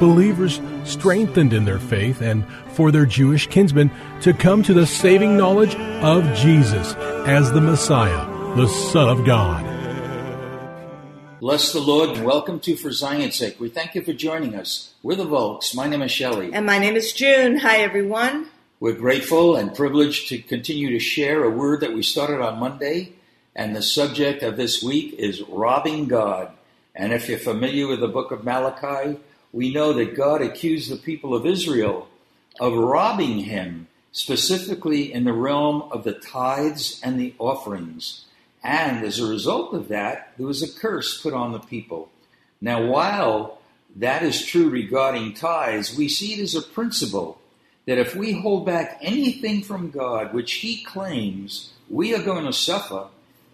Believers strengthened in their faith and for their Jewish kinsmen to come to the saving knowledge of Jesus as the Messiah, the Son of God. Bless the Lord and welcome to For Zion's Sake. We thank you for joining us. We're the Volks. My name is Shelley. And my name is June. Hi, everyone. We're grateful and privileged to continue to share a word that we started on Monday. And the subject of this week is robbing God. And if you're familiar with the book of Malachi, we know that God accused the people of Israel of robbing him, specifically in the realm of the tithes and the offerings. And as a result of that, there was a curse put on the people. Now, while that is true regarding tithes, we see it as a principle that if we hold back anything from God, which He claims, we are going to suffer,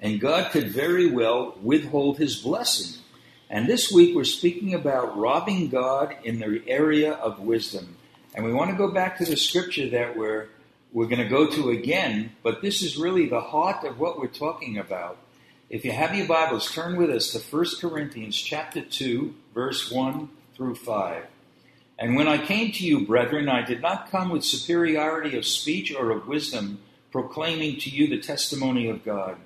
and God could very well withhold His blessing. And this week we're speaking about robbing God in the area of wisdom. And we want to go back to the scripture that we're we're going to go to again, but this is really the heart of what we're talking about. If you have your Bibles, turn with us to 1 Corinthians chapter 2, verse 1 through 5. And when I came to you, brethren, I did not come with superiority of speech or of wisdom, proclaiming to you the testimony of God.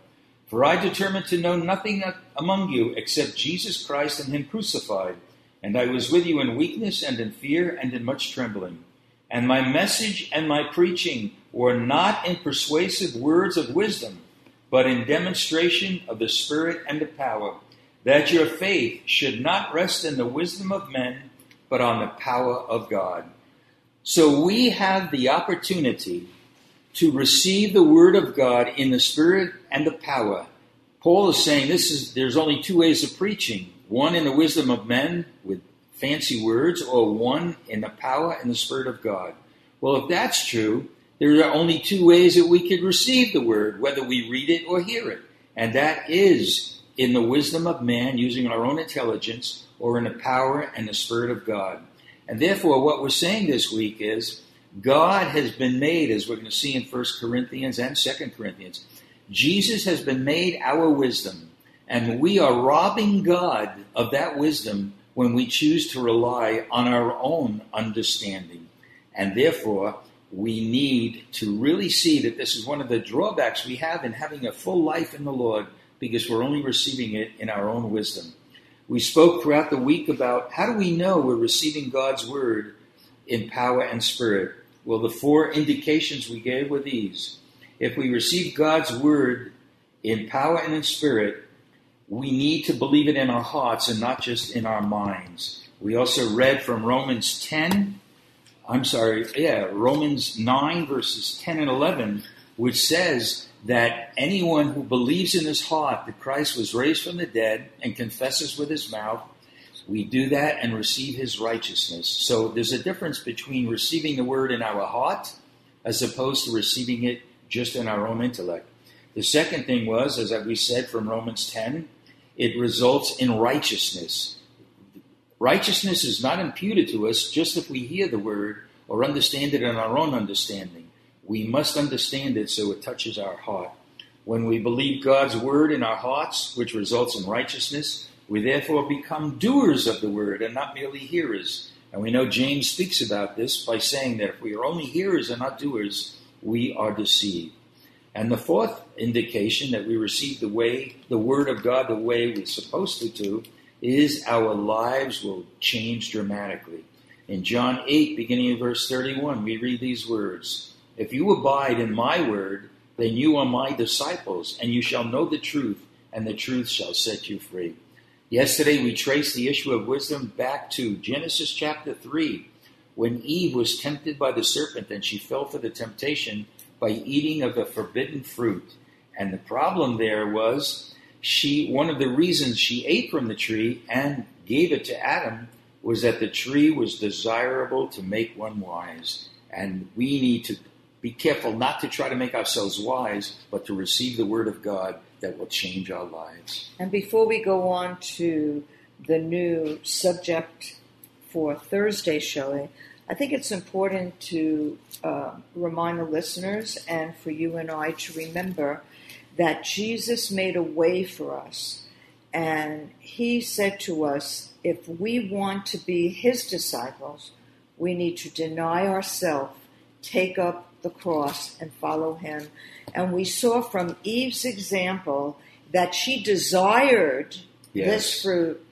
For I determined to know nothing among you except Jesus Christ and Him crucified. And I was with you in weakness and in fear and in much trembling. And my message and my preaching were not in persuasive words of wisdom, but in demonstration of the Spirit and the power, that your faith should not rest in the wisdom of men, but on the power of God. So we have the opportunity to receive the word of God in the spirit and the power. Paul is saying this is there's only two ways of preaching. One in the wisdom of men with fancy words, or one in the power and the spirit of God. Well, if that's true, there are only two ways that we could receive the word, whether we read it or hear it. And that is in the wisdom of man using our own intelligence or in the power and the spirit of God. And therefore, what we're saying this week is God has been made, as we're going to see in 1 Corinthians and 2 Corinthians, Jesus has been made our wisdom. And we are robbing God of that wisdom when we choose to rely on our own understanding. And therefore, we need to really see that this is one of the drawbacks we have in having a full life in the Lord because we're only receiving it in our own wisdom. We spoke throughout the week about how do we know we're receiving God's word in power and spirit. Well, the four indications we gave were these. If we receive God's word in power and in spirit, we need to believe it in our hearts and not just in our minds. We also read from Romans 10, I'm sorry, yeah, Romans 9, verses 10 and 11, which says that anyone who believes in his heart that Christ was raised from the dead and confesses with his mouth, we do that and receive his righteousness. So there's a difference between receiving the word in our heart as opposed to receiving it just in our own intellect. The second thing was, as we said from Romans 10, it results in righteousness. Righteousness is not imputed to us just if we hear the word or understand it in our own understanding. We must understand it so it touches our heart. When we believe God's word in our hearts, which results in righteousness, we therefore become doers of the word and not merely hearers. And we know James speaks about this by saying that if we are only hearers and not doers, we are deceived. And the fourth indication that we receive the way, the word of God the way we're supposed to do, is our lives will change dramatically. In John 8, beginning of verse 31, we read these words If you abide in my word, then you are my disciples, and you shall know the truth, and the truth shall set you free. Yesterday, we traced the issue of wisdom back to Genesis chapter 3, when Eve was tempted by the serpent and she fell for the temptation by eating of the forbidden fruit. And the problem there was she one of the reasons she ate from the tree and gave it to Adam was that the tree was desirable to make one wise. And we need to be careful not to try to make ourselves wise, but to receive the word of God that will change our lives. And before we go on to the new subject for Thursday, Shelley, I think it's important to uh, remind the listeners and for you and I to remember that Jesus made a way for us. And he said to us, if we want to be his disciples, we need to deny ourselves, take up the cross, and follow him. And we saw from Eve's example that she desired Yes. this fruit.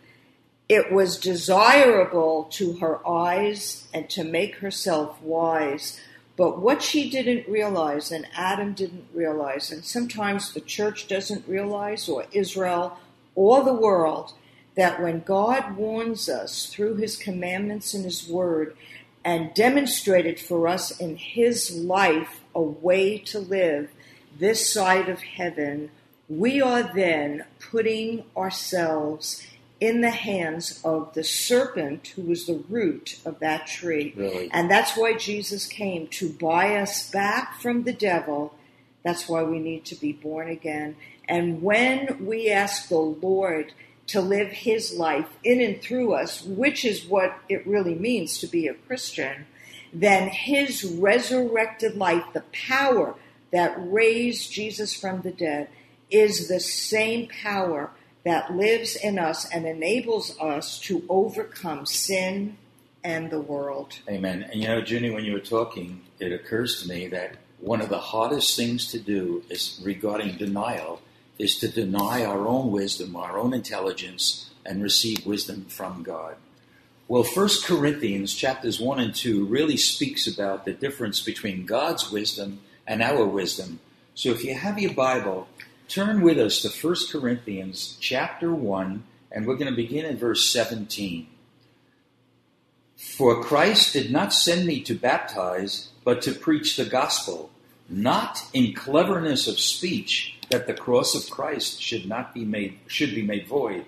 It was desirable to her eyes and to make herself wise. But what she didn't realize, and Adam didn't realize, and sometimes the church doesn't realize, or Israel, or the world, that when God warns us through his commandments and his word, and demonstrated for us in his life a way to live this side of heaven, we are then putting ourselves in the hands of the serpent who was the root of that tree. Really? And that's why Jesus came to buy us back from the devil. That's why we need to be born again. And when we ask the Lord to live his life in and through us, which is what it really means to be a Christian, then his resurrected life, the power that raised Jesus from the dead, is the same power that lives in us and enables us to overcome sin and the world. Amen. And you know, Junie, when you were talking, it occurs to me that one of the hardest things to do is regarding denial is to deny our own wisdom, our own intelligence, and receive wisdom from God. Well, 1 Corinthians chapters 1 and 2 really speaks about the difference between God's wisdom and our wisdom. So if you have your Bible, turn with us to 1 Corinthians chapter 1, and we're going to begin in verse 17. For Christ did not send me to baptize, but to preach the gospel, not in cleverness of speech, that the cross of Christ should not be made should be made void.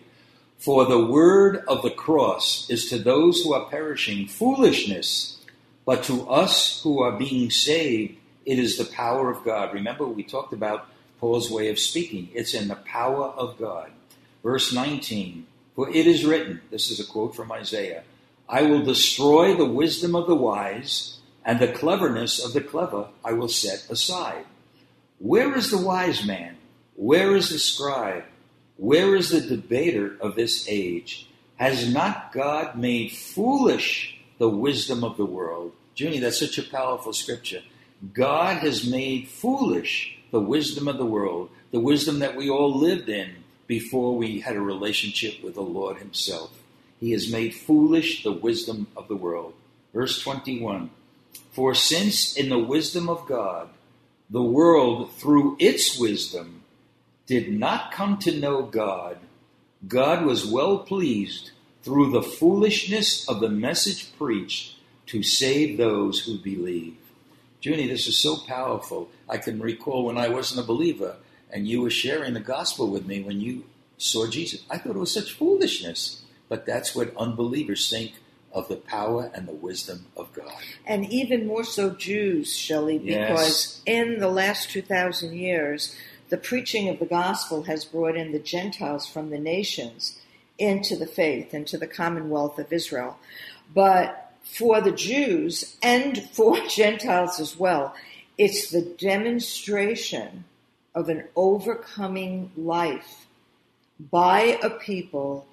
For the word of the cross is to those who are perishing foolishness, but to us who are being saved, it is the power of God. Remember, we talked about Paul's way of speaking. It's in the power of God. Verse 19 For it is written, this is a quote from Isaiah, I will destroy the wisdom of the wise, and the cleverness of the clever I will set aside. Where is the wise man? Where is the scribe? Where is the debater of this age? Has not God made foolish the wisdom of the world? Junie, that's such a powerful scripture. God has made foolish the wisdom of the world, the wisdom that we all lived in before we had a relationship with the Lord Himself. He has made foolish the wisdom of the world. Verse 21 For since in the wisdom of God, the world through its wisdom did not come to know God, God was well pleased through the foolishness of the message preached to save those who believe. Junie, this is so powerful. I can recall when I wasn't a believer and you were sharing the gospel with me when you saw Jesus. I thought it was such foolishness, but that's what unbelievers think of the power and the wisdom of God. And even more so, Jews, Shelley, because Yes. in the last 2,000 years, the preaching of the gospel has brought in the Gentiles from the nations into the faith, into the commonwealth of Israel. But for the Jews and for Gentiles as well. It's the demonstration of an overcoming life by a people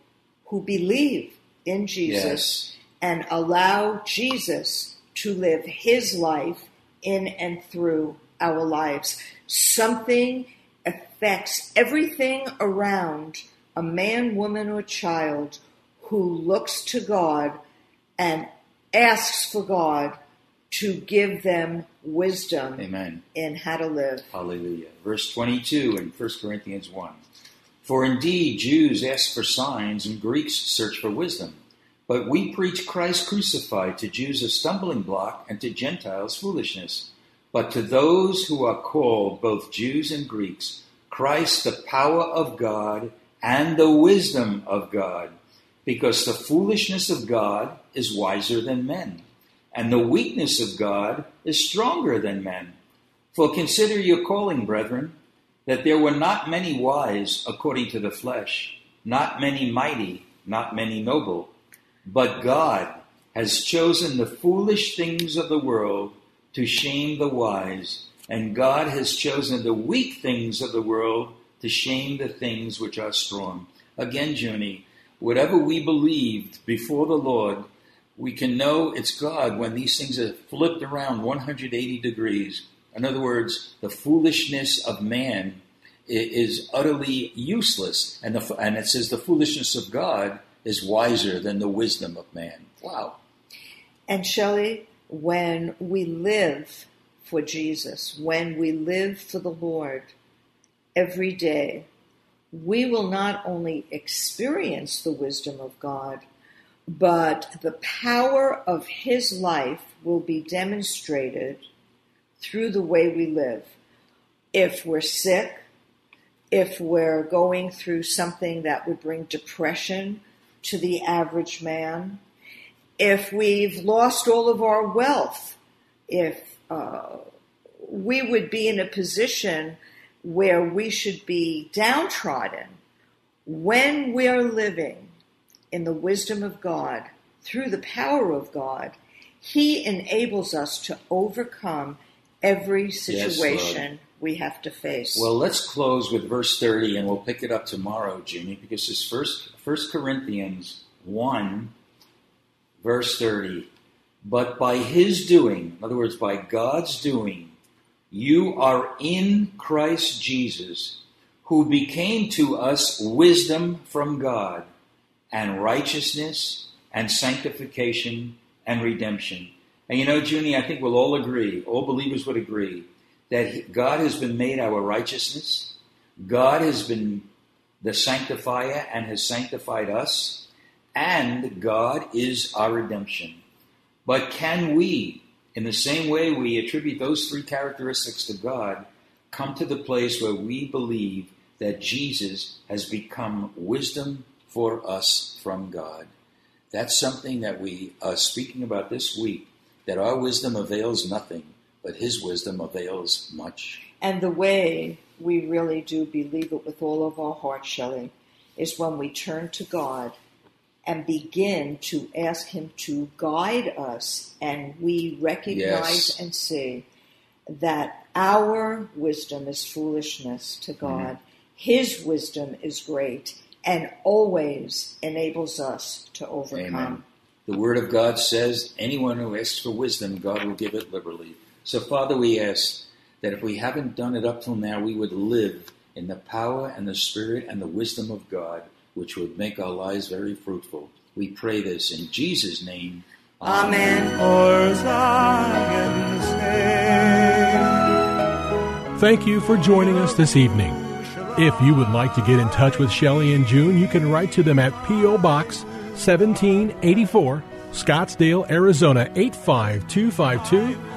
who believe in Jesus Yes. And allow Jesus to live his life in and through our lives. Something affects everything around a man, woman, or child who looks to God and asks for God to give them wisdom Amen. in how to live. Hallelujah. Verse 22 in 1 Corinthians 1. For indeed Jews ask for signs and Greeks search for wisdom. But we preach Christ crucified to Jews a stumbling block and to Gentiles foolishness. But to those who are called, both Jews and Greeks, Christ the power of God and the wisdom of God. Because the foolishness of God is wiser than men, and the weakness of God is stronger than men. For consider your calling, brethren, that there were not many wise according to the flesh, not many mighty, not many noble. But God has chosen the foolish things of the world to shame the wise, and God has chosen the weak things of the world to shame the things which are strong. Again, Junie, whatever we believed before the Lord, we can know it's God when these things are flipped around 180 degrees. In other words, the foolishness of man is utterly useless, and, the, and it says the foolishness of God is wiser than the wisdom of man. Wow. And Shelley, when we live for Jesus, when we live for the Lord every day, we will not only experience the wisdom of God, but the power of His life will be demonstrated through the way we live. If we're sick, if we're going through something that would bring depression to the average man, if we've lost all of our wealth, if uh, we would be in a position where we should be downtrodden, when we're living in the wisdom of God, through the power of God, He enables us to overcome every situation we have to face. Well, let's close with verse 30 and we'll pick it up tomorrow, Junie, because it's first, first Corinthians 1, verse 30. But by his doing, in other words, by God's doing, you are in Christ Jesus, who became to us wisdom from God, and righteousness, and sanctification, and redemption. And you know, Junie, I think we'll all agree, all believers would agree, that he- God has been made our righteousness. God has been the sanctifier and has sanctified us. And God is our redemption. But can we, in the same way we attribute those three characteristics to God, come to the place where we believe that Jesus has become wisdom for us from God? That's something that we are speaking about this week, that our wisdom avails nothing, but his wisdom avails much. And the way we really do believe it with all of our heart, Shelley, is when we turn to God and begin to ask Him to guide us, and we recognize Yes. and see that our wisdom is foolishness to mm-hmm. God. His wisdom is great and always enables us to overcome. Amen. The Word of God says, anyone who asks for wisdom, God will give it liberally. So, Father, we ask that if we haven't done it up till now, we would live in the power and the Spirit and the wisdom of God, which would make our lives very fruitful. We pray this in Jesus' name. Amen. For Thank you for joining us this evening. If you would like to get in touch with Shelley and June, you can write to them at P.O. Box 1784, Scottsdale, Arizona 85252.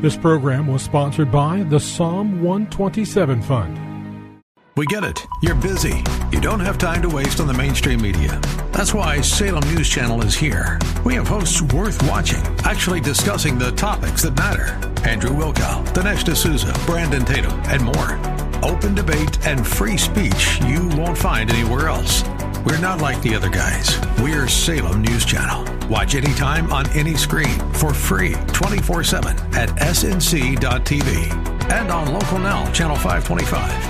This program was sponsored by the Psalm 127 Fund. We get it. You're busy. You don't have time to waste on the mainstream media. That's why Salem News Channel is here. We have hosts worth watching, actually discussing the topics that matter. Andrew Wilkow, Dinesh D'Souza, Brandon Tatum, and more. Open debate and free speech you won't find anywhere else. We're not like the other guys. We're Salem News Channel. Watch anytime on any screen for free 24 7 at snc.tv and on Local Now, Channel 525.